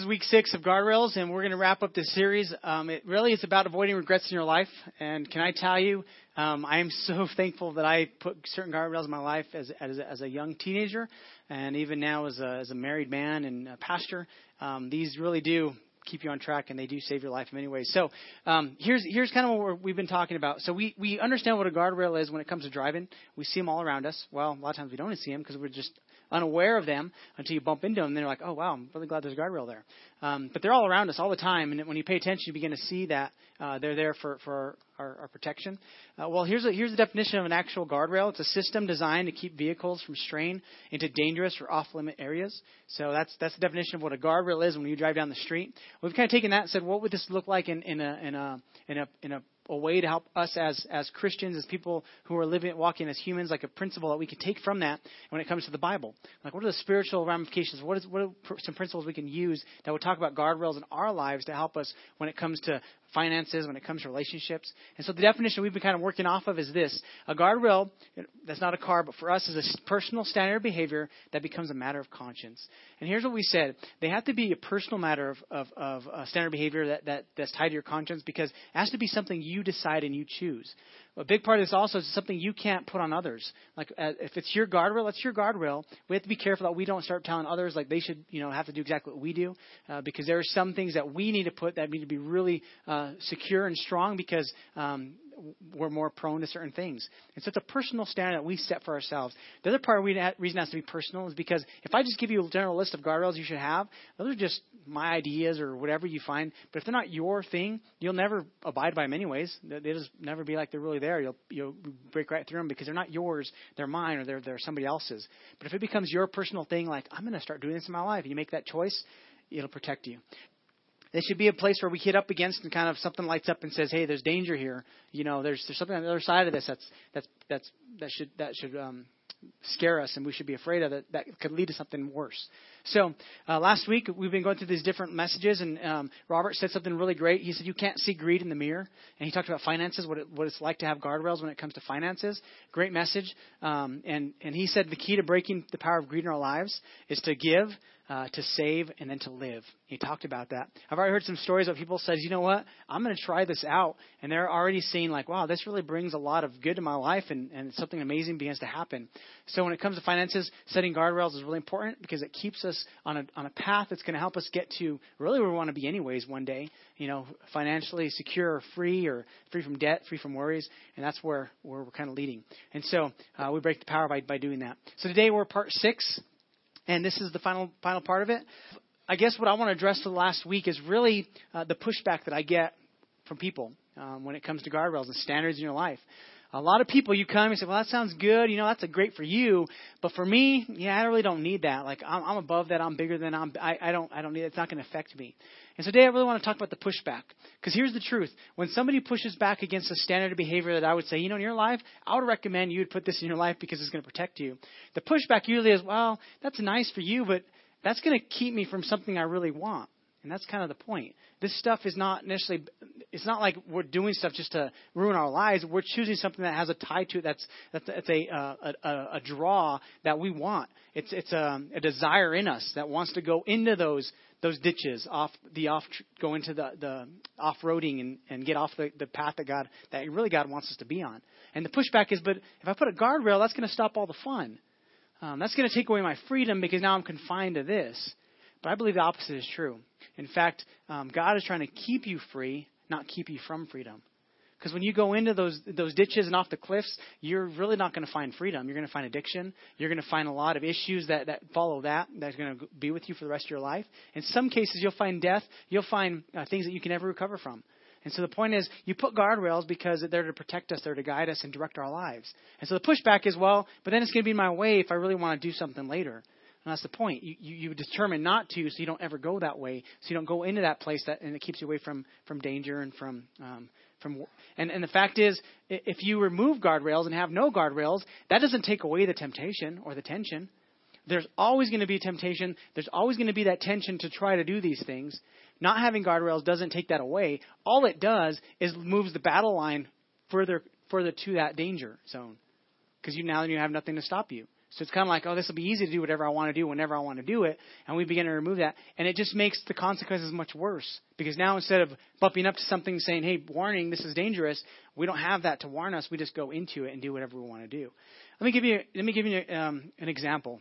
This is week six of Guardrails, and we're going to wrap up this series. Um, it really is about avoiding regrets in your life. And can I tell you, um, I am so thankful that I put certain guardrails in my life as, as, as a young teenager, and even now as a, as a married man and a pastor. Um, these really do keep you on track and they do save your life in many ways. So um, here's here's kind of what we have been talking about. So we we understand what a guardrail is when it comes to driving. We see them all around us. Well, a lot of times we don't see them because we're just unaware of them until you bump into them. And then you're like, oh wow, I'm really glad there's a guardrail there. Um, but they're all around us all the time, and when you pay attention, you begin to see that uh, they're there for for our, our protection. Uh, well, here's a, here's the definition of an actual guardrail. It's a system designed to keep vehicles from straying into dangerous or off-limit areas. So that's that's the definition of what a guardrail is when you drive down the street. We've kind of taken that and said, what would this look like in, in a in a in a in a a way to help us as as Christians, as people who are living, walking as humans, like a principle that we can take from that when it comes to the Bible. Like, what are the spiritual ramifications? What is what are some principles we can use that would talk about guardrails in our lives to help us when it comes to finances, when it comes to relationships. And so the definition we've been kind of working off of is this. A guardrail, that's not a car, but for us is a personal standard of behavior that becomes a matter of conscience. And here's what we said. They have to be a personal matter of, of, of uh, standard behavior that, that, that's tied to your conscience because it has to be something you decide and you choose. A big part of this also is something you can't put on others. Like uh, if it's your guardrail, it's your guardrail. We have to be careful that we don't start telling others like they should, you know, have to do exactly what we do, uh, because there are some things that we need to put that need to be really uh, secure and strong because um, we're more prone to certain things. And so it's a personal standard that we set for ourselves. The other part the reason has to be personal is because if I just give you a general list of guardrails you should have, those are just my ideas or whatever you find. But if they're not your thing, you'll never abide by them anyways. They just never be like they're really there. You'll you'll break right through them because they're not yours. They're mine or they're they're somebody else's. But if it becomes your personal thing, like I'm going to start doing this in my life, you make that choice, it'll protect you. They should be a place where we hit up against and kind of something lights up and says, "Hey, there's danger here. You know, there's there's something on the other side of this that's that's that's that should that should um, scare us and we should be afraid of it. That could lead to something worse." So uh, last week we've been going through these different messages, and um, Robert said something really great. He said you can't see greed in the mirror, and he talked about finances, what it, what it's like to have guardrails when it comes to finances. Great message, um, and and he said the key to breaking the power of greed in our lives is to give, uh, to save and then to live. He talked about that. I've already heard some stories of people says, you know what, I'm going to try this out, and they're already seeing like, wow, this really brings a lot of good to my life, and, and something amazing begins to happen. So when it comes to finances, setting guardrails is really important because it keeps us on a on a path that's going to help us get to really where we want to be anyways one day. You know, financially secure free or free from debt, free from worries, and that's where where we're kind of leading. And so uh, we break the power by by doing that. So today we're part six and this is the final final part of it. I guess what I want to address for the last week is really uh, the pushback that I get from people um, when it comes to guardrails and standards in your life. A lot of people, you come and say, "Well, that sounds good. You know, that's a great for you, but for me, yeah, I really don't need that. Like, I'm, I'm above that. I'm bigger than I'm. I, I don't. I don't need. It. It's not going to affect me." And so today, I really want to talk about the pushback because here's the truth: when somebody pushes back against a standard of behavior that I would say, you know, in your life, I would recommend you would put this in your life because it's going to protect you. The pushback usually is, "Well, that's nice for you, but that's going to keep me from something I really want." And that's kind of the point. This stuff is not necessarily, it's not like we're doing stuff just to ruin our lives. We're choosing something that has a tie to it that's, that's, that's a, uh, a, a draw that we want. It's, it's a, a desire in us that wants to go into those, those ditches, off the off, go into the, the off-roading and, and get off the, the path that God, that really God wants us to be on. And the pushback is, but if I put a guardrail, that's going to stop all the fun. Um, that's going to take away my freedom because now I'm confined to this. But I believe the opposite is true. In fact, um, God is trying to keep you free, not keep you from freedom. Because when you go into those those ditches and off the cliffs, you're really not going to find freedom. You're going to find addiction. You're going to find a lot of issues that, that follow that that's going to be with you for the rest of your life. In some cases, you'll find death. You'll find uh, things that you can never recover from. And so the point is, you put guardrails because they're to protect us, they're to guide us and direct our lives. And so the pushback is, well, but then it's going to be my way if I really want to do something later. And that's the point. You, you, you determine not to, so you don't ever go that way. So you don't go into that place, that, and it keeps you away from from danger and from um, from. And and the fact is, if you remove guardrails and have no guardrails, that doesn't take away the temptation or the tension. There's always going to be temptation. There's always going to be that tension to try to do these things. Not having guardrails doesn't take that away. All it does is moves the battle line further further to that danger zone, because you now you have nothing to stop you. So it's kind of like, oh, this will be easy to do whatever I want to do whenever I want to do it. And we begin to remove that. And it just makes the consequences much worse. Because now instead of bumping up to something saying, hey, warning, this is dangerous, we don't have that to warn us. We just go into it and do whatever we want to do. Let me give you, let me give you um, an example.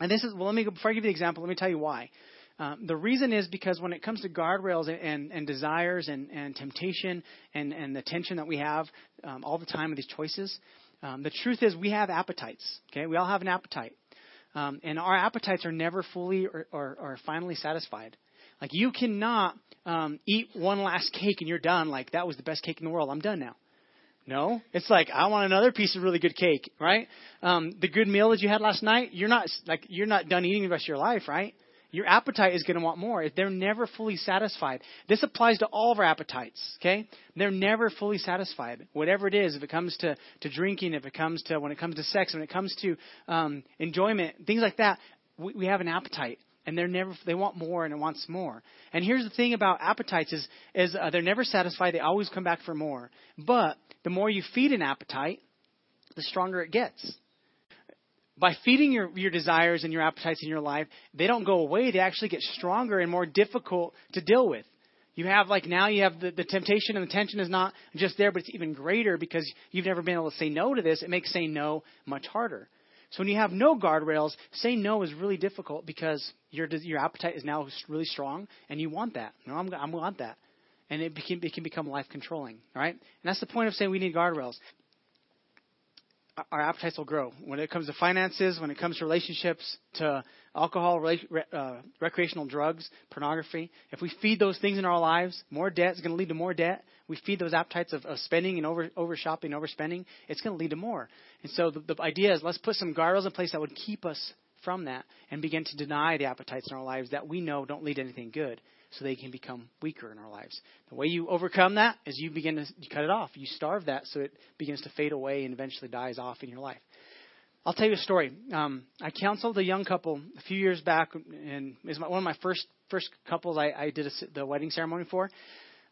And this is, well, let me, before I give you the example, let me tell you why. Um, the reason is because when it comes to guardrails and, and, and desires and, and temptation and, and the tension that we have um, all the time with these choices, um, the truth is, we have appetites. Okay, we all have an appetite, um, and our appetites are never fully or, or, or finally satisfied. Like you cannot um, eat one last cake and you're done. Like that was the best cake in the world. I'm done now. No, it's like I want another piece of really good cake, right? Um, the good meal that you had last night, you're not like you're not done eating the rest of your life, right? Your appetite is going to want more. They're never fully satisfied. This applies to all of our appetites, okay? They're never fully satisfied. Whatever it is, if it comes to, to drinking, if it comes to, when it comes to sex, when it comes to um, enjoyment, things like that, we, we have an appetite. And they're never, they want more and it wants more. And here's the thing about appetites is, is uh, they're never satisfied. They always come back for more. But the more you feed an appetite, the stronger it gets by feeding your, your desires and your appetites in your life, they don't go away. They actually get stronger and more difficult to deal with. You have like now you have the, the temptation and the tension is not just there, but it's even greater because you've never been able to say no to this. It makes saying no much harder. So when you have no guardrails, saying no is really difficult because your your appetite is now really strong and you want that. No, I'm I want that, and it can it can become life controlling. Right, and that's the point of saying we need guardrails our appetites will grow. When it comes to finances, when it comes to relationships, to alcohol, re- uh, recreational drugs, pornography, if we feed those things in our lives, more debt is going to lead to more debt. We feed those appetites of, of spending and over, over shopping, overspending, it's going to lead to more. And so the, the idea is let's put some guardrails in place that would keep us from that and begin to deny the appetites in our lives that we know don't lead to anything good so they can become weaker in our lives. The way you overcome that is you begin to you cut it off. You starve that so it begins to fade away and eventually dies off in your life. I'll tell you a story. Um, I counseled a young couple a few years back, and it was my, one of my first first couples I, I did a, the wedding ceremony for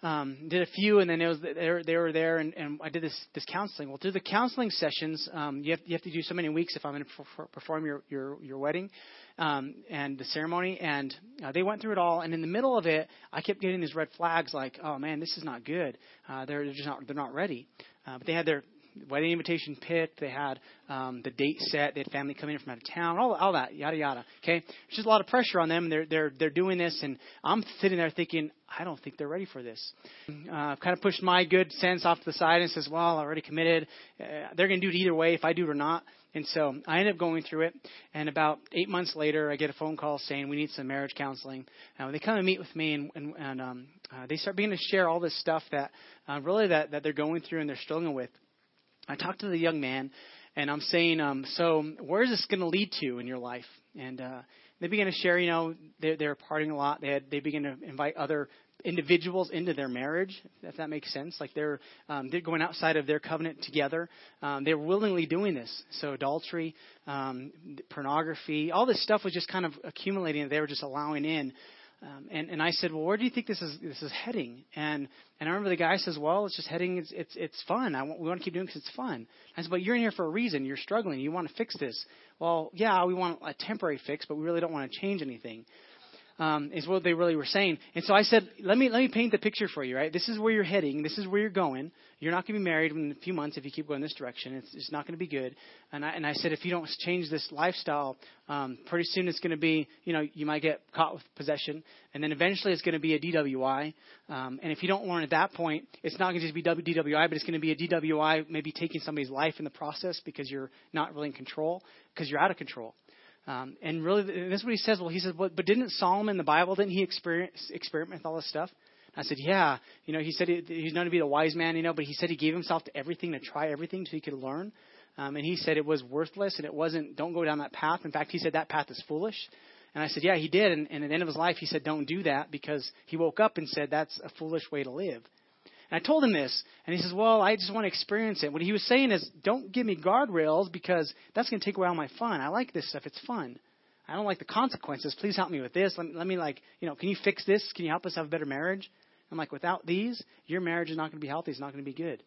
um, did a few, and then it was they were, they were there, and, and I did this this counseling. Well, through the counseling sessions, um, you have you have to do so many weeks if I'm going to perform your your your wedding, um, and the ceremony, and uh, they went through it all. And in the middle of it, I kept getting these red flags, like, oh man, this is not good. Uh, they're, they're just not they're not ready. Uh, but they had their wedding invitation picked. They had um, the date set. They had family coming in from out of town. All, all that, yada yada. Okay, it's just a lot of pressure on them. They're they're they're doing this, and I'm sitting there thinking, I don't think they're ready for this. Uh, I've kind of pushed my good sense off to the side and says, well, I already committed. Uh, they're going to do it either way, if I do it or not. And so I end up going through it. And about eight months later, I get a phone call saying we need some marriage counseling. Uh, they come and meet with me, and, and, and um, uh, they start beginning to share all this stuff that uh, really that, that they're going through and they're struggling with. I talked to the young man, and I'm saying, um, so where is this going to lead to in your life? And uh, they began to share, you know, they're, they're partying a lot. They had, they began to invite other individuals into their marriage, if that makes sense. Like they're um, they're going outside of their covenant together. Um, they're willingly doing this. So adultery, um, pornography, all this stuff was just kind of accumulating. They were just allowing in. Um, and, and I said, well, where do you think this is this is heading? And and I remember the guy says, well, it's just heading. It's it's it's fun. I want, we want to keep doing it because it's fun. I said, but you're in here for a reason. You're struggling. You want to fix this. Well, yeah, we want a temporary fix, but we really don't want to change anything um, is what they really were saying. And so I said, let me let me paint the picture for you. Right, this is where you're heading. This is where you're going. You're not going to be married in a few months if you keep going this direction. It's, it's not going to be good. And I, and I said, if you don't change this lifestyle, um, pretty soon it's going to be, you know, you might get caught with possession, and then eventually it's going to be a DWI. Um, and if you don't learn at that point, it's not going to just be DWI, but it's going to be a DWI, maybe taking somebody's life in the process because you're not really in control, because you're out of control. Um, and really, this is what he says. Well, he says, but, didn't Solomon the Bible, didn't he experiment with all this stuff? I said, yeah. You know, he said he, he's known to be a wise man, you know, but he said he gave himself to everything to try everything so he could learn. Um, and he said it was worthless and it wasn't, don't go down that path. In fact, he said that path is foolish. And I said, yeah, he did. And, and at the end of his life, he said, don't do that because he woke up and said that's a foolish way to live. And I told him this, and he says, Well, I just want to experience it. What he was saying is, Don't give me guardrails because that's going to take away all my fun. I like this stuff, it's fun. I don't like the consequences. Please help me with this. Let me, let me like, you know, can you fix this? Can you help us have a better marriage? I'm like, without these, your marriage is not going to be healthy. It's not going to be good.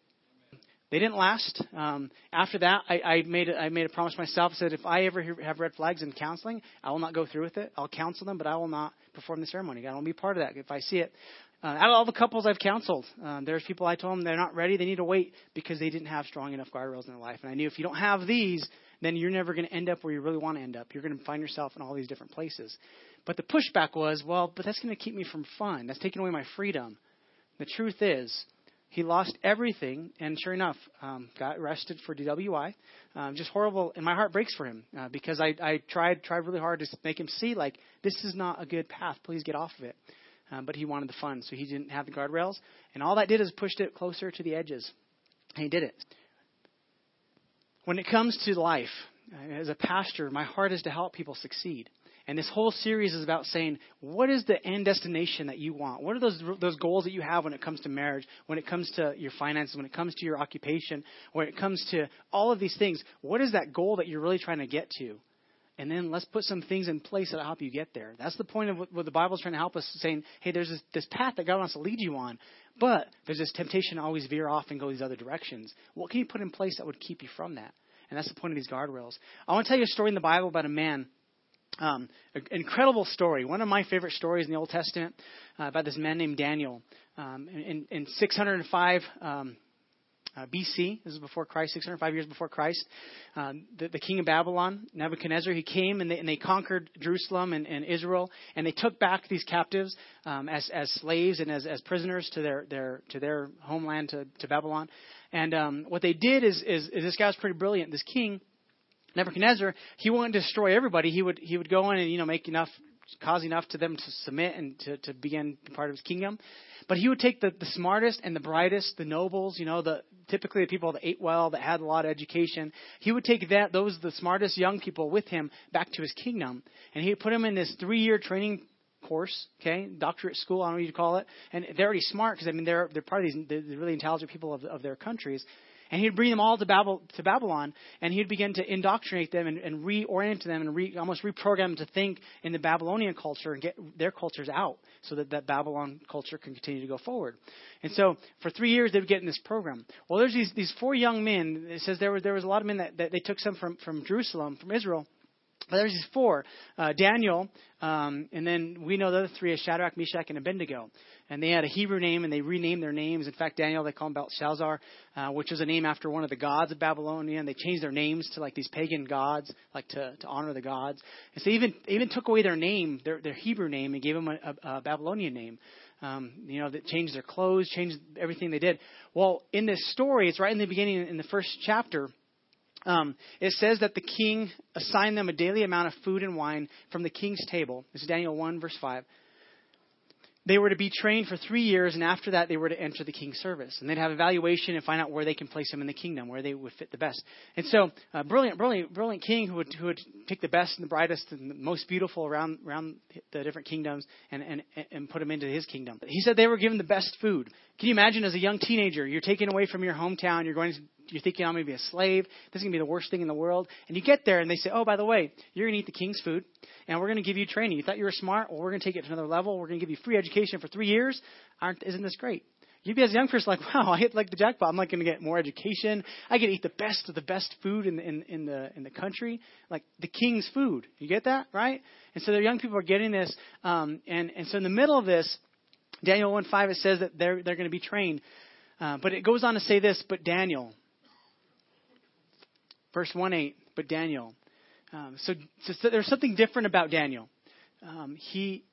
They didn't last. Um, after that, I, I made I made a promise myself. I said if I ever have red flags in counseling, I will not go through with it. I'll counsel them, but I will not perform the ceremony. I don't be part of that. If I see it, uh, out of all the couples I've counseled, um, there's people I told them they're not ready. They need to wait because they didn't have strong enough guardrails in their life. And I knew if you don't have these, then you're never going to end up where you really want to end up. You're going to find yourself in all these different places. But the pushback was, well, but that's going to keep me from fun. That's taking away my freedom. The truth is, he lost everything, and sure enough, um, got arrested for DWI. Um, just horrible, and my heart breaks for him uh, because I, I tried tried really hard to make him see like this is not a good path. Please get off of it. Um, but he wanted the fun, so he didn't have the guardrails, and all that did is pushed it closer to the edges. And he did it. When it comes to life, uh, as a pastor, my heart is to help people succeed. And this whole series is about saying, what is the end destination that you want? What are those those goals that you have when it comes to marriage, when it comes to your finances, when it comes to your occupation, when it comes to all of these things? What is that goal that you're really trying to get to? And then let's put some things in place that'll help you get there. That's the point of what, what the Bible's trying to help us, saying, hey, there's this, this path that God wants to lead you on, but there's this temptation to always veer off and go these other directions. What can you put in place that would keep you from that? And that's the point of these guardrails. I want to tell you a story in the Bible about a man um, an incredible story. One of my favorite stories in the Old Testament uh, about this man named Daniel. Um, in, in 605 um, BC, this is before Christ, 605 years before Christ, um, the, the, king of Babylon, Nebuchadnezzar, he came and they, and they conquered Jerusalem and, and, Israel, and they took back these captives um, as, as slaves and as, as prisoners to their, their, to their homeland, to, to Babylon. And um, what they did is, is, is this guy was pretty brilliant. This king Nebuchadnezzar, he wouldn't destroy everybody. He would he would go in and you know make enough cause enough to them to submit and to, to begin part of his kingdom. But he would take the, the smartest and the brightest, the nobles, you know, the typically the people that ate well, that had a lot of education. He would take that those the smartest young people with him back to his kingdom, and he would put them in this three year training course, okay, doctorate school, I don't know what you call it, and they're already smart because I mean they're they're part of these they're really intelligent people of, of their countries, and he'd bring them all to, Babel, to Babylon, and he'd begin to indoctrinate them and, and reorient them and re, almost reprogram them to think in the Babylonian culture and get their cultures out so that that Babylon culture can continue to go forward. And so for three years they would get in this program. Well, there's these, these four young men. It says there, were, there was a lot of men that, that they took some from, from Jerusalem, from Israel, there's these four uh, Daniel, um, and then we know the other three is Shadrach, Meshach, and Abednego. And they had a Hebrew name, and they renamed their names. In fact, Daniel, they call him Belshazzar, uh, which is a name after one of the gods of Babylonia. And they changed their names to like these pagan gods, like to, to honor the gods. And so even even took away their name, their, their Hebrew name, and gave them a, a, a Babylonian name. Um, you know, that changed their clothes, changed everything they did. Well, in this story, it's right in the beginning, in the first chapter um, it says that the king assigned them a daily amount of food and wine from the king's table. This is Daniel 1, verse 5. They were to be trained for three years, and after that, they were to enter the king's service. And they'd have evaluation and find out where they can place them in the kingdom, where they would fit the best. And so, uh, brilliant, brilliant, brilliant king who would, who would pick the best and the brightest and the most beautiful around, around the different kingdoms and, and, and put them into his kingdom. He said they were given the best food. Can you imagine as a young teenager, you're taken away from your hometown, you're going to you're thinking I'm going to be a slave. This is going to be the worst thing in the world. And you get there and they say, oh, by the way, you're going to eat the king's food and we're going to give you training. You thought you were smart? Well, we're going to take it to another level. We're going to give you free education for three years. Aren't, isn't this great? You'd be as a young person like, wow, I hit like the jackpot. I'm like going to get more education. I get to eat the best of the best food in, in, in the in the country, like the king's food. You get that, right? And so the young people are getting this, um, and and so in the middle of this, Daniel 1:5 it says that they're they're going to be trained, uh, but it goes on to say this. But Daniel, Verse 1 8, but Daniel. Um, so, so, there's something different about Daniel. Um, he,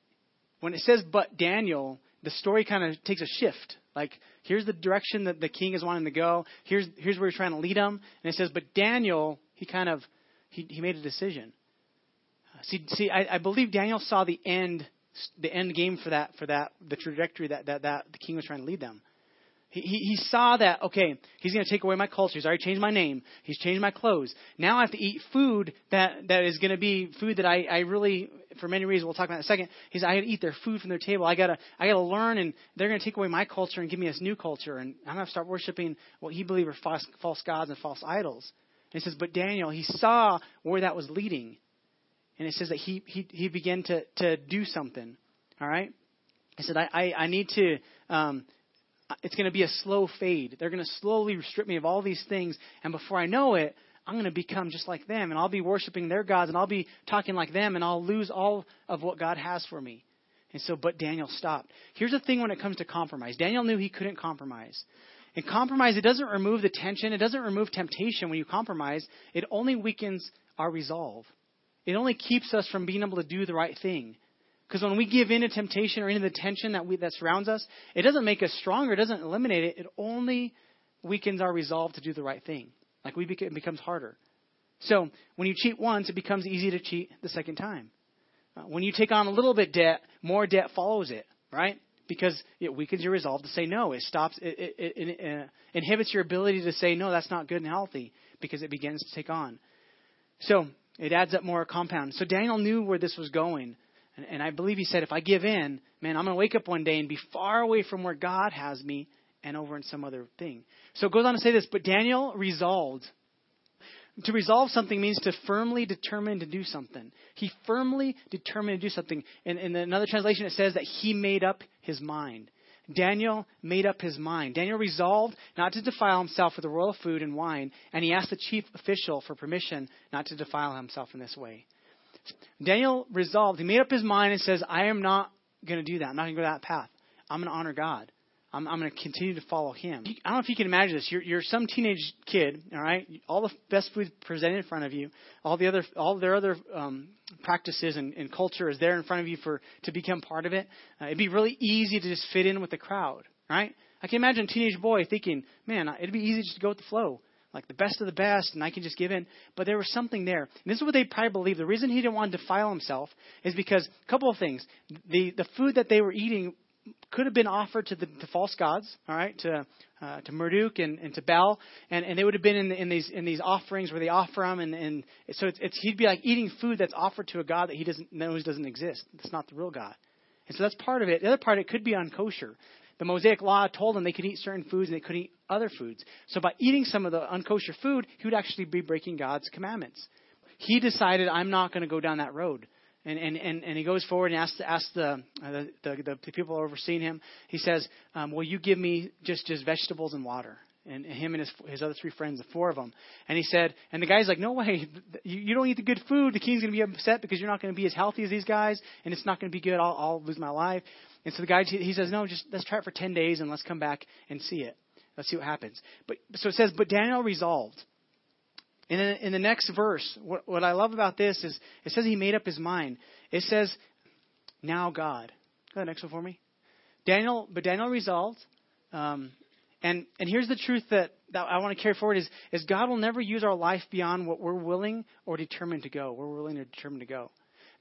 when it says but Daniel, the story kind of takes a shift. Like, here's the direction that the king is wanting to go. Here's, here's where he's trying to lead him. And it says, but Daniel, he kind of, he, he made a decision. Uh, see, see, I, I believe Daniel saw the end, the end game for that, for that, the trajectory that, that, that the king was trying to lead them. He, he, saw that, okay, he's going to take away my culture. He's already changed my name. He's changed my clothes. Now I have to eat food that, that is going to be food that I, I really, for many reasons, we'll talk about in a second. He's, I got to eat their food from their table. I got to, I got to learn and they're going to take away my culture and give me this new culture. And I'm going to start worshiping what he believed were false, false gods and false idols. And he says, but Daniel, he saw where that was leading. And it says that he, he, he began to, to do something. All right? He said, I, I, I need to, um, it's going to be a slow fade. They're going to slowly strip me of all these things, and before I know it, I'm going to become just like them, and I'll be worshiping their gods, and I'll be talking like them, and I'll lose all of what God has for me. And so, but Daniel stopped. Here's the thing when it comes to compromise Daniel knew he couldn't compromise. And compromise, it doesn't remove the tension, it doesn't remove temptation when you compromise, it only weakens our resolve. It only keeps us from being able to do the right thing. Because when we give in to temptation or into the tension that, we, that surrounds us, it doesn't make us stronger, it doesn't eliminate it, it only weakens our resolve to do the right thing. Like we it becomes harder. So when you cheat once, it becomes easy to cheat the second time. Uh, when you take on a little bit debt, more debt follows it, right? Because it weakens your resolve to say no. It stops. It, it, it, it uh, inhibits your ability to say no. That's not good and healthy because it begins to take on. So it adds up more compound. So Daniel knew where this was going, and, and I believe he said, if I give in, man, I'm going to wake up one day and be far away from where God has me and over in some other thing. So it goes on to say this, but Daniel resolved. To resolve something means to firmly determine to do something. He firmly determined to do something. In, in another translation, it says that he made up his mind. Daniel made up his mind. Daniel resolved not to defile himself with the royal food and wine, and he asked the chief official for permission not to defile himself in this way. Daniel resolved, he made up his mind and says, I am not going to do that. I'm not going to go that path. I'm going to honor God. I'm, I'm going to continue to follow him. I don't know if you can imagine this. You're, you're some teenage kid, all right? All the best food presented in front of you, all the other, all their other um, practices and, and culture is there in front of you for to become part of it. Uh, it'd be really easy to just fit in with the crowd, right? I can imagine a teenage boy thinking, "Man, it'd be easy just to go with the flow." Like the best of the best, and I can just give in. But there was something there. And this is what they probably believe. The reason he didn't want to defile himself is because a couple of things. The the food that they were eating could have been offered to the to false gods, all right, to uh, to Marduk and, and to Bel, and, and they would have been in, in these in these offerings where they offer them, and, and so it's, it's he'd be like eating food that's offered to a god that he doesn't knows doesn't exist. It's not the real God, and so that's part of it. The other part it could be unkosher. The Mosaic Law told them they could eat certain foods and they couldn't eat other foods. So by eating some of the unkosher food, he would actually be breaking God's commandments. He decided, I'm not going to go down that road. And, and, and, and he goes forward and asks, asks the, uh, the, the, the people overseeing him, he says, um, Will you give me just, just vegetables and water? And, him and his, his other three friends, the four of them. And he said, and the guy's like, No way, you, you don't eat the good food. The king's going to be upset because you're not going to be as healthy as these guys, and it's not going to be good. I'll, I'll lose my life. And so the guy, he says, No, just let's try it for 10 days and let's come back and see it. Let's see what happens. But so it says, But Daniel resolved. And in, in the next verse, what, what I love about this is it says he made up his mind. It says, now God. Go ahead, next one for me. Daniel, but Daniel resolved. Um, and, and here's the truth that, that I want to carry forward is, is God will never use our life beyond what we're willing or determined to go. We're willing or determined to go.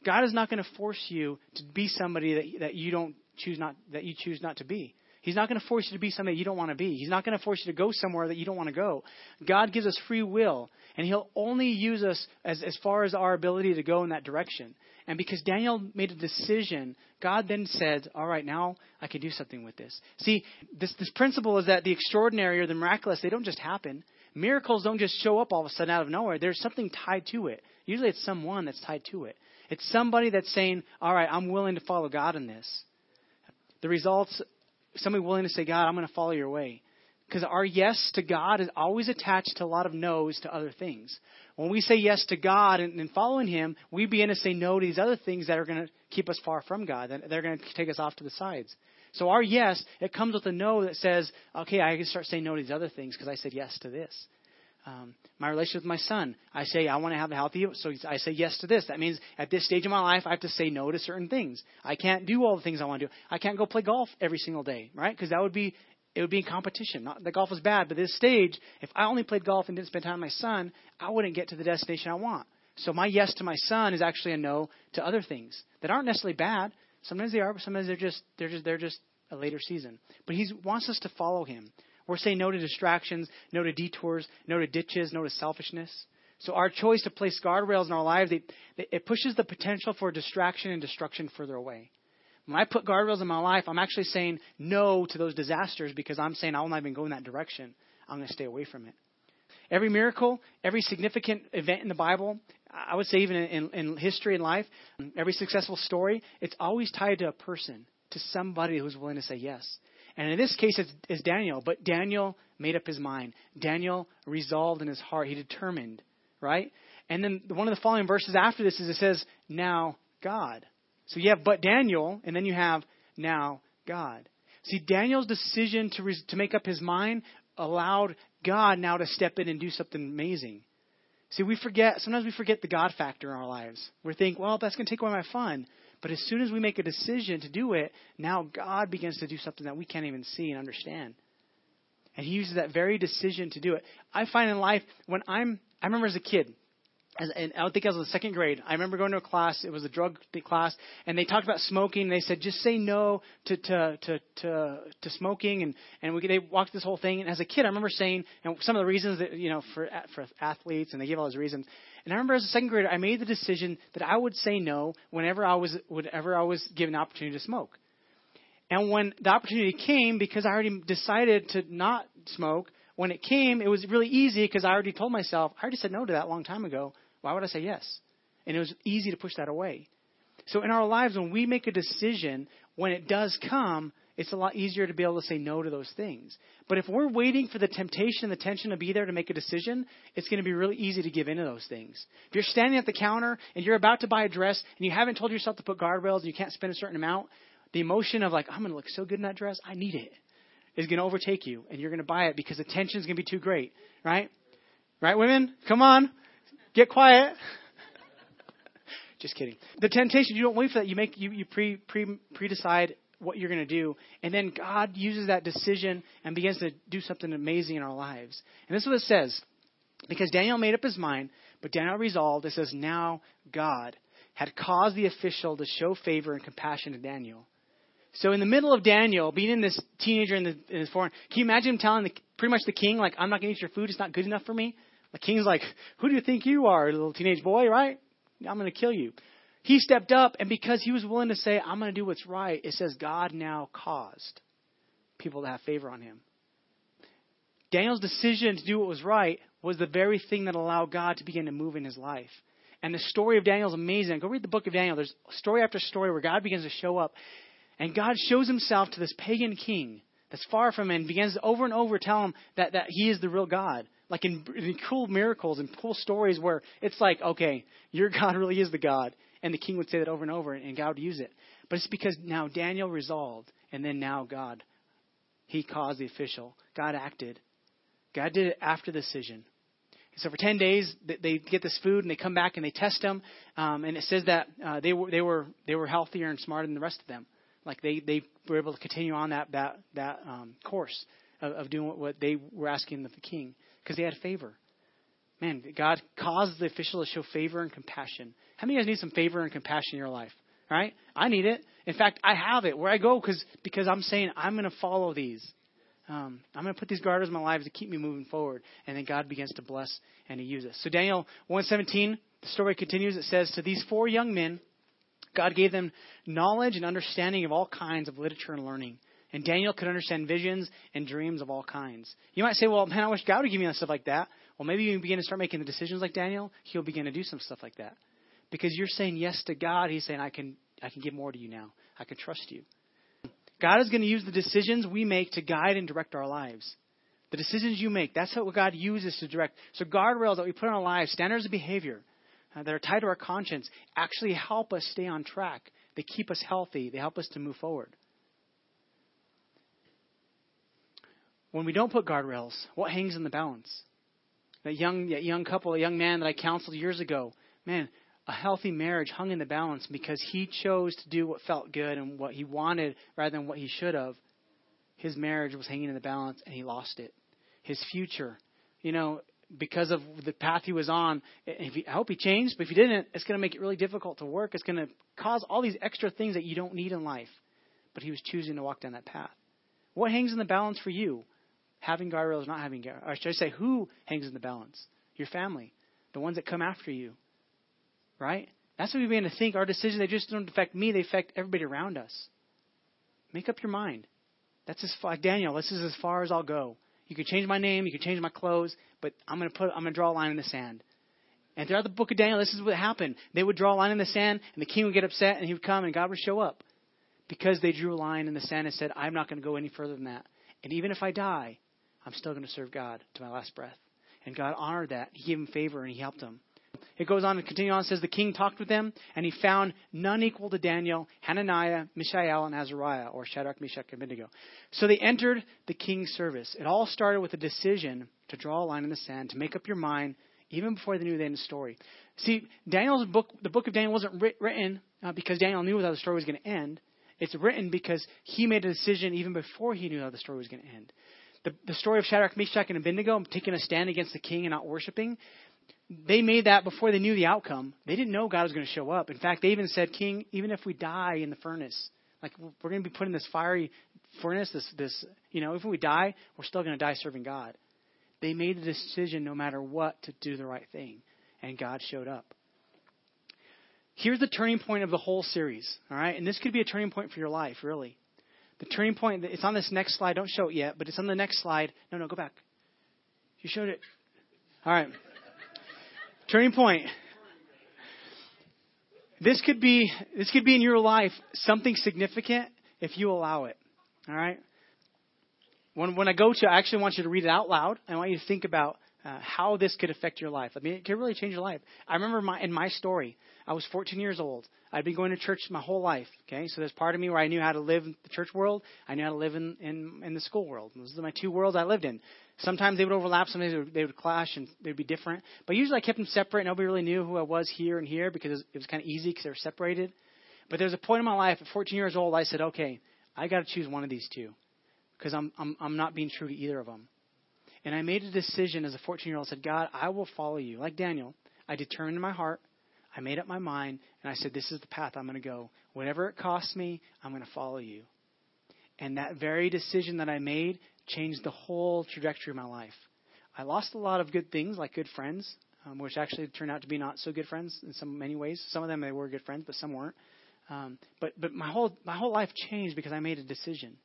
God is not going to force you to be somebody that, that you don't choose not that you choose not to be. He's not going to force you to be somebody you don't want to be. He's not going to force you to go somewhere that you don't want to go. God gives us free will, and He'll only use us as, as far as our ability to go in that direction. And because Daniel made a decision, God then said, All right, now I can do something with this. See, this, this principle is that the extraordinary or the miraculous, they don't just happen. Miracles don't just show up all of a sudden out of nowhere. There's something tied to it. Usually it's someone that's tied to it. It's somebody that's saying, All right, I'm willing to follow God in this. The results somebody willing to say, God, I'm going to follow your way. Because our yes to God is always attached to a lot of no's to other things. When we say yes to God and, and following Him, we begin to say no to these other things that are going to keep us far from God. That they're going to take us off to the sides. So our yes, it comes with a no that says, okay, I can start saying no to these other things because I said yes to this. Um, my relationship with my son, I say I want to have a healthy, so I say yes to this. That means at this stage of my life, I have to say no to certain things. I can't do all the things I want to do. I can't go play golf every single day, right? Because that would be it would be in competition. Not that golf is bad, but this stage, if I only played golf and didn't spend time with my son, I wouldn't get to the destination I want. So my yes to my son is actually a no to other things that aren't necessarily bad. Sometimes they are, but sometimes they're just they're just they're just a later season. But he wants us to follow him. We're saying no to distractions, no to detours, no to ditches, no to selfishness. So our choice to place guardrails in our lives, it, it pushes the potential for distraction and destruction further away. When I put guardrails in my life, I'm actually saying no to those disasters because I'm saying I'll not even go in that direction. I'm going to stay away from it. Every miracle, every significant event in the Bible, I would say even in, in history and life, every successful story, it's always tied to a person, to somebody who's willing to say yes. And in this case, it's, it's Daniel. But Daniel made up his mind. Daniel resolved in his heart. He determined, right? And then one of the following verses after this is it says, now God. So you have but Daniel, and then you have now God. See, Daniel's decision to, re- to make up his mind allowed God now to step in and do something amazing. See, we forget, sometimes we forget the God factor in our lives. We think, well, that's going to take away my fun. But as soon as we make a decision to do it, now God begins to do something that we can't even see and understand. And He uses that very decision to do it. I find in life, when I'm, I remember as a kid, as, and I don't think I was in the second grade. I remember going to a class. It was a drug class, and they talked about smoking. They said just say no to to to to, to smoking, and and we they walked this whole thing. And as a kid, I remember saying, and some of the reasons that you know for for athletes, and they gave all those reasons. And I remember as a second grader, I made the decision that I would say no whenever I was whenever I was given the opportunity to smoke. And when the opportunity came, because I already decided to not smoke, when it came, it was really easy because I already told myself I already said no to that a long time ago. Why would I say yes? And it was easy to push that away. So in our lives, when we make a decision, when it does come, it's a lot easier to be able to say no to those things. But if we're waiting for the temptation and the tension to be there to make a decision, it's going to be really easy to give in to those things. If you're standing at the counter and you're about to buy a dress and you haven't told yourself to put guardrails and you can't spend a certain amount, the emotion of like, I'm going to look so good in that dress, I need it, is going to overtake you and you're going to buy it because the tension is going to be too great, right? Right, women? Come on. Get quiet. Just kidding. The temptation, you don't wait for that. You make you, you pre pre pre decide what you're going to do, and then God uses that decision and begins to do something amazing in our lives. And this is what it says, because Daniel made up his mind, but Daniel resolved. It says, now God had caused the official to show favor and compassion to Daniel. So in the middle of Daniel, being in this teenager in, the, in his foreign, can you imagine him telling the, pretty much the king, like, I'm not going to eat your food, it's not good enough for me? The king's like, Who do you think you are, little teenage boy, right? I'm going to kill you. He stepped up, and because he was willing to say, I'm going to do what's right, it says God now caused people to have favor on him. Daniel's decision to do what was right was the very thing that allowed God to begin to move in his life. And the story of Daniel is amazing. Go read the book of Daniel. There's story after story where God begins to show up. And God shows himself to this pagan king that's far from him and begins to over and over tell him that, that he is the real God like in, in cool miracles and cool stories where it's like, okay, your God really is the God. And the king would say that over and over, and God would use it. But it's because now Daniel resolved, and then now God, he caused the official. God acted. God did it after the decision. So for ten days, they get this food and they come back and they test them, um, and it says that uh, they were they were they were healthier and smarter than the rest of them. Like they they were able to continue on that that that um, course of, of doing what, what they were asking of the king because they had favor. Man, God caused the official to show favor and compassion. How many of you guys need some favor and compassion in your life? Right? I need it. In fact, I have it where I go because because I'm saying I'm going to follow these. Um, I'm going to put these guardrails in my life to keep me moving forward. And then God begins to bless and He uses. It. So Daniel 1:17, the story continues. It says, "To these four young men, God gave them knowledge and understanding of all kinds of literature and learning." And Daniel could understand visions and dreams of all kinds. You might say, well, man, I wish God would give me stuff like that. Well, maybe you begin to start making the decisions like Daniel, he'll begin to do some stuff like that. Because you're saying yes to God, he's saying, I can, I can give more to you now. I can trust you. God is going to use the decisions we make to guide and direct our lives. The decisions you make, that's what God uses to direct. So guardrails that we put in our lives, standards of behavior uh, that are tied to our conscience, actually help us stay on track. They keep us healthy. They help us to move forward. when we don't put guardrails, what hangs in the balance? That young, that young couple, a young man that I counseled years ago, man, a healthy marriage hung in the balance because he chose to do what felt good and what he wanted rather than what he should have. His marriage was hanging in the balance and he lost it. His future, you know, because of the path he was on, if he, I hope he changed, but if he didn't, it's going to make it really difficult to work. It's going to cause all these extra things that you don't need in life. But he was choosing to walk down that path. What hangs in the balance for you? having guardrails, not having guardrails. Or should I say, who hangs in the balance? Your family, the ones that come after you, right? That's what we begin to think. Our decisions, they just don't affect me, they affect everybody around us. Make up your mind. That's as far, like Daniel, this is as far as I'll go. You can change my name, you can change my clothes, but I'm to put, I'm to draw a line in the sand. And throughout the book of Daniel, this is what happened. They would draw a line in the sand, and the king would get upset, and he would come, and God would show up because they drew a line in the sand and said, I'm not going to go any further than that. And even if I die, I'm still going to serve God to my last breath. And God honored that. He gave him favor and he helped him. It goes on and continues on. It says, The king talked with them, and he found none equal to Daniel, Hananiah, Mishael, and Azariah, or Shadrach, Meshach, and Abednego. So they entered the king's service. It all started with a decision to draw a line in the sand, to make up your mind, even before they knew the end of the story. See, Daniel's book, the book of Daniel wasn't written uh, because Daniel knew how the story was going to end. It's written because he made a decision even before he knew how the story was going to end. The, the story of Shadrach, Meshach, and Abednego taking a stand against the king and not worshiping, they made that before they knew the outcome. They didn't know God was going to show up. In fact, they even said, King, even if we die in the furnace, like we're going to be put in this fiery furnace, this, this, you know, if we die, we're still going to die serving God. They made the decision no matter what to do the right thing, and God showed up. Here's the turning point of the whole series, all right? And this could be a turning point for your life, really. The turning point, it's on this next slide. Don't show it yet, but it's on the next slide. No, no, go back. You showed it. All right. Turning point. This could be this could be in your life something significant if you allow it. All right. When when I go to, I actually want you to read it out loud. I want you to think about uh, how this could affect your life. I mean, it could really change your life. I remember my, in my story, I was 14 years old. I'd been going to church my whole life. Okay, so there's part of me where I knew how to live in the church world. I knew how to live in in, in the school world. Those are my two worlds I lived in. Sometimes they would overlap. Sometimes they would, they would clash and they'd be different. But usually I kept them separate. Nobody really knew who I was here and here because it was, it was kind of easy because they were separated. But there was a point in my life at 14 years old. I said, okay, I got to choose one of these two because I'm I'm I'm not being true to either of them. And I made a decision as a 14 year old. I said, God, I will follow you. Like Daniel, I determined in my heart. I made up my mind, and I said, this is the path I'm going to go. Whatever it costs me, I'm going to follow you. And that very decision that I made changed the whole trajectory of my life. I lost a lot of good things, like good friends, um, which actually turned out to be not so good friends in some many ways. Some of them they were good friends, but some weren't. Um, but but my whole my whole life changed because I made a decision.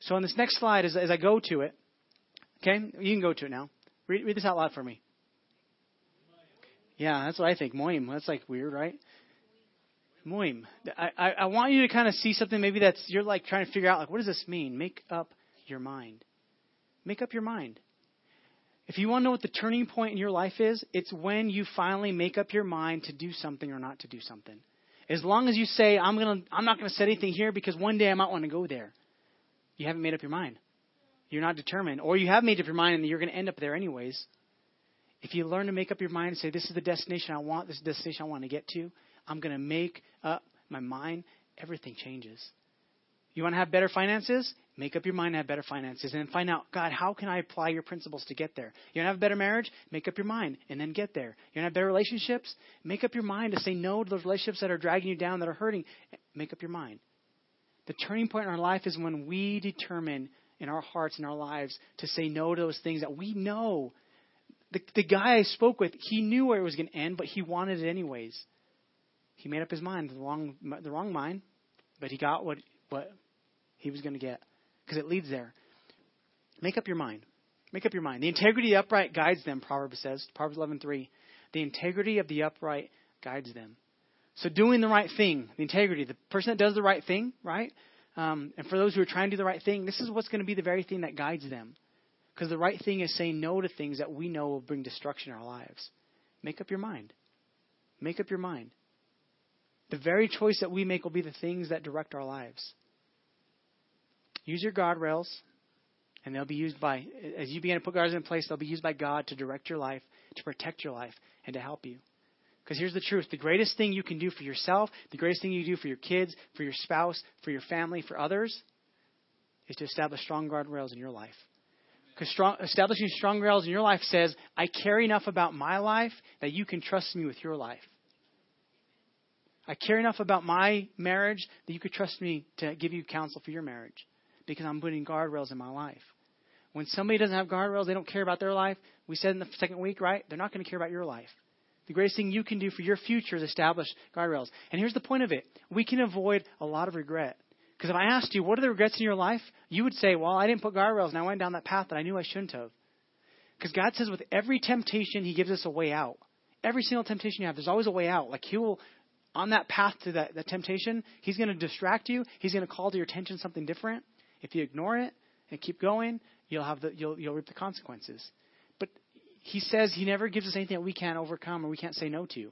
So on this next slide, as, as I go to it, okay, you can go to it now. Read, read this out loud for me. Yeah, that's what I think. Moim. That's like weird, right? Moim. I, I, want you to kind of see something maybe that's you're like trying to figure out like what does this mean? Make up your mind. Make up your mind. If you want to know what the turning point in your life is, it's when you finally make up your mind to do something or not to do something. As long as you say, I'm gonna I'm not gonna set anything here because one day I might want to go there. You haven't made up your mind. You're not determined. Or you have made up your mind and you're gonna end up there anyways. If you learn to make up your mind and say, This is the destination I want, this is the destination I want to get to, I'm gonna make up my mind, everything changes. You want to have better finances? Make up your mind to have better finances and find out, God, how can I apply your principles to get there? You want to have a better marriage? Make up your mind and then get there. You want to have better relationships? Make up your mind to say no to those relationships that are dragging you down, that are hurting. Make up your mind. The turning point in our life is when we determine in our hearts and our lives to say no to those things that we know. The, the guy I spoke with, he knew where it was going to end, but he wanted it anyways. He made up his mind, the wrong, the wrong mind, but he got what, what he was going to get because it leads there. Make up your mind. Make up your mind. The integrity of the upright guides them, Proverbs says, Proverbs 11:3. The integrity of the upright guides them. So doing the right thing, the integrity, the person that does the right thing, right? Um, and for those who are trying to do the right thing, this is what's going to be the very thing that guides them. Because the right thing is saying no to things that we know will bring destruction in our lives. Make up your mind. Make up your mind. The very choice that we make will be the things that direct our lives. Use your guardrails, and they'll be used by, as you begin to put guardrails in place, they'll be used by God to direct your life, to protect your life, and to help you. Because here's the truth the greatest thing you can do for yourself, the greatest thing you do for your kids, for your spouse, for your family, for others, is to establish strong guardrails in your life. Because establishing strong guardrails in your life says, I care enough about my life that you can trust me with your life. I care enough about my marriage that you could trust me to give you counsel for your marriage because I'm putting guardrails in my life. When somebody doesn't have guardrails, they don't care about their life. We said in the second week, right? They're not going to care about your life. The greatest thing you can do for your future is establish guardrails. And here's the point of it we can avoid a lot of regret. Because if I asked you, what are the regrets in your life? You would say, well, I didn't put guardrails and I went down that path that I knew I shouldn't have. Because God says with every temptation, He gives us a way out. Every single temptation you have, there's always a way out. Like He will on that path to that, that temptation, he's going to distract you. He's going to call to your attention something different. If you ignore it and keep going, you'll have the you'll you'll reap the consequences. But he says he never gives us anything that we can't overcome or we can't say no to.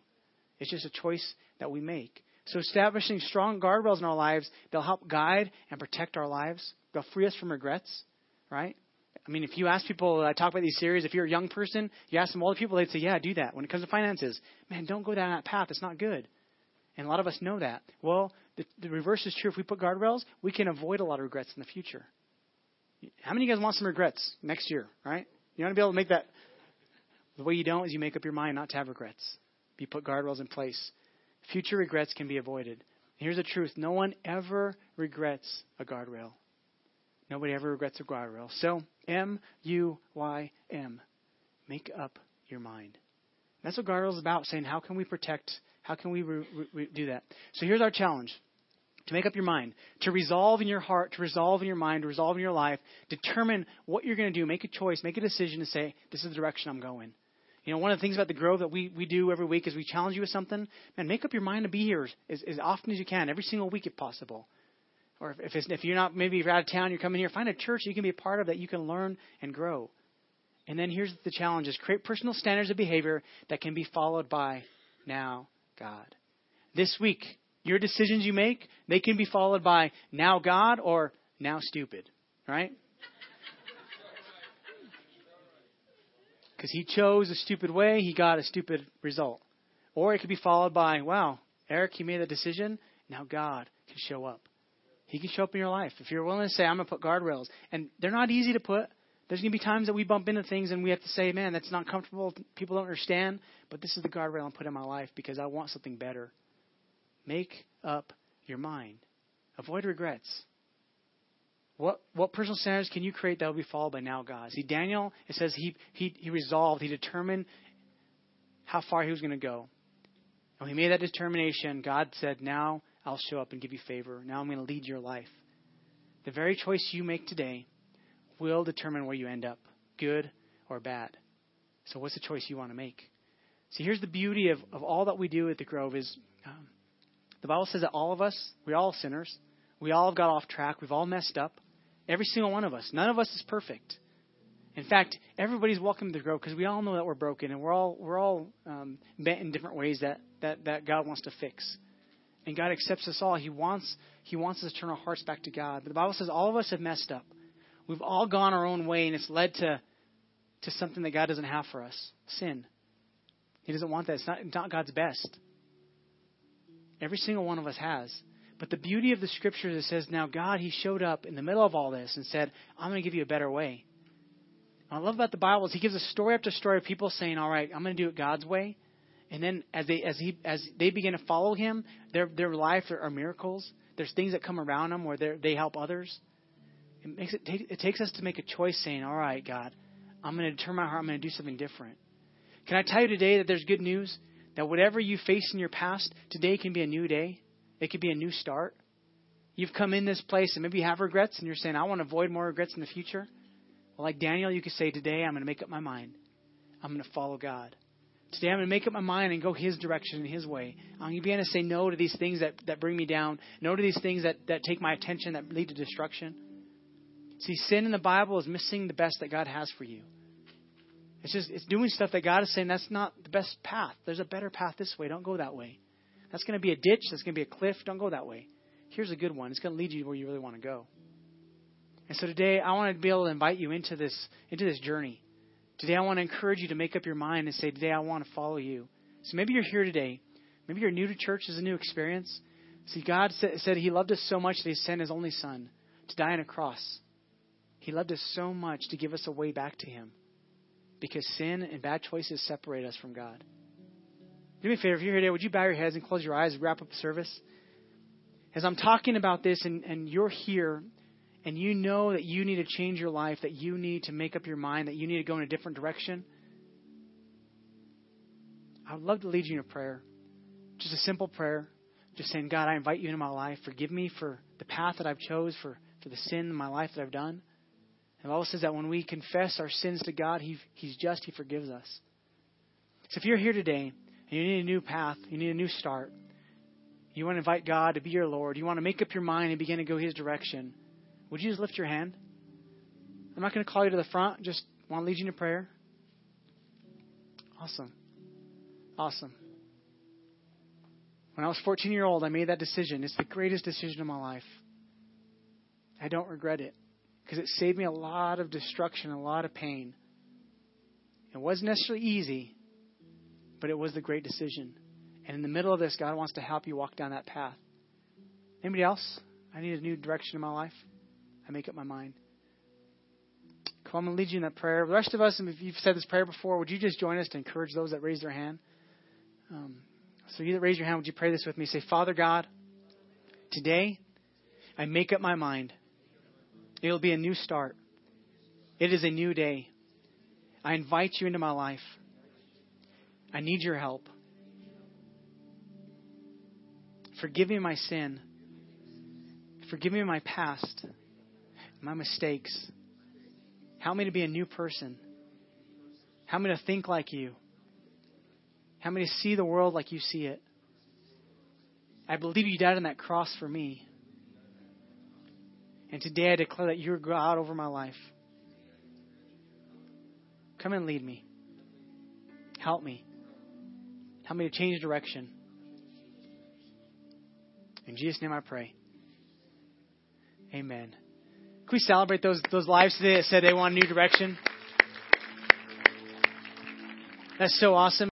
It's just a choice that we make. So establishing strong guardrails in our lives, they'll help guide and protect our lives. They'll free us from regrets, right? I mean, if you ask people, I talk about these series, if you're a young person, you ask some older people, they'd say, yeah, do that. When it comes to finances, man, don't go down that path. It's not good. And a lot of us know that. Well, the, the reverse is true. If we put guardrails, we can avoid a lot of regrets in the future. How many of you guys want some regrets next year, right? You want to be able to make that. The way you don't is you make up your mind not to have regrets. You put guardrails in place. Future regrets can be avoided. Here's the truth no one ever regrets a guardrail. Nobody ever regrets a guardrail. So, M U Y M. Make up your mind. That's what guardrails is about, saying how can we protect, how can we re- re- do that. So here's our challenge. To make up your mind, to resolve in your heart, to resolve in your mind, to resolve in your life, determine what you're going to do, make a choice, make a decision to say, this is the direction I'm going. You know, one of the things about the Grove that we, we do every week is we challenge you with something. Man, make up your mind to be here as, as often as you can, every single week if possible. Or if, if, if you're not, maybe you're out of town, you're coming here, find a church you can be a part of that you can learn and grow. And then here's the challenge is create personal standards of behavior that can be followed by now God. This week, your decisions you make, they can be followed by now God or now stupid. Right? Because he chose a stupid way, he got a stupid result. Or it could be followed by, wow, Eric, he made a decision, now God can show up. He can show up in your life. If you're willing to say, I'm going to put guardrails, and they're not easy to put. There's going to be times that we bump into things and we have to say, man, that's not comfortable. People don't understand, but this is the guardrail I'm putting in my life because I want something better. Make up your mind. Avoid regrets. What what personal standards can you create that will be followed by now God? See, Daniel, it says he he he resolved, he determined how far he was going to go. And when he made that determination, God said, Now I'll show up and give you favor. Now I'm going to lead your life. The very choice you make today will determine where you end up, good or bad. So what's the choice you want to make? See, here's the beauty of, of all that we do at the Grove is um, the Bible says that all of us, we're all sinners. We all have got off track. We've all messed up. Every single one of us. None of us is perfect. In fact, everybody's welcome to the Grove because we all know that we're broken and we're all we're all um, bent in different ways that, that, that God wants to fix. And God accepts us all. He wants He wants us to turn our hearts back to God. But the Bible says all of us have messed up. We've all gone our own way, and it's led to to something that God doesn't have for us: sin. He doesn't want that. It's not, not God's best. Every single one of us has. But the beauty of the scripture that says, now God, He showed up in the middle of all this and said, I'm going to give you a better way. What I love about the Bible is He gives a story after story of people saying, all right, I'm going to do it God's way. And then as they as he as they begin to follow him, their their life are, are miracles. There's things that come around them where they help others. It makes it take, it takes us to make a choice, saying, "All right, God, I'm going to determine how I'm going to do something different." Can I tell you today that there's good news? That whatever you face in your past, today can be a new day. It could be a new start. You've come in this place and maybe you have regrets and you're saying, I want to avoid more regrets in the future. Well, like Daniel, you could say, Today I'm going to make up my mind. I'm going to follow God. Today I'm going to make up my mind and go His direction and His way. I'm going to begin to say no to these things that, that bring me down, no to these things that, that take my attention, that lead to destruction. See, sin in the Bible is missing the best that God has for you. It's just it's doing stuff that God is saying that's not the best path. There's a better path this way. Don't go that way. That's going to be a ditch. That's going to be a cliff. Don't go that way. Here's a good one. It's going to lead you where you really want to go. And so today, I want to be able to invite you into this into this journey. Today, I want to encourage you to make up your mind and say, today, I want to follow you. So maybe you're here today. Maybe you're new to church. It's a new experience. See, God said He loved us so much that He sent His only Son to die on a cross. He loved us so much to give us a way back to Him because sin and bad choices separate us from God. Do me a favor, if you're here today, would you bow your heads and close your eyes and wrap up the service? As I'm talking about this and, and you're here and you know that you need to change your life, that you need to make up your mind, that you need to go in a different direction, I would love to lead you in a prayer. Just a simple prayer. Just saying, God, I invite you into my life. Forgive me for the path that I've chose, for, for the sin in my life that I've done. The Bible says that when we confess our sins to God, he, He's just, He forgives us. So if you're here today and you need a new path, you need a new start, You want to invite God to be your Lord. You want to make up your mind and begin to go His direction. Would you just lift your hand? I'm not going to call you to the front. Just want to lead you in prayer. Awesome. Awesome. When I was 14 year old, I made that decision. It's the greatest decision of my life. I don't regret it because it saved me a lot of destruction, a lot of pain. It wasn't necessarily easy, but it was the great decision. And in the middle of this, God wants to help you walk down that path. Anybody else? I need a new direction in my life. I make up my mind. Come on, to lead you in that prayer. The rest of us, if you've said this prayer before, would you just join us to encourage those that raise their hand? Um, so you that raise your hand, would you pray this with me? Say, Father God, today I make up my mind. It'll be a new start. It is a new day. I invite you into my life. I need your help. Forgive me my sin. Forgive me my past, my mistakes. Help me to be a new person. Help me to think like you. Help me to see the world like you see it. I believe you died on that cross for me. And today I declare that you're God over my life. Come and lead me. Help me. Help me to change direction. In Jesus' name I pray. Amen. Can we celebrate those, those lives today that said they want a new direction? That's so awesome.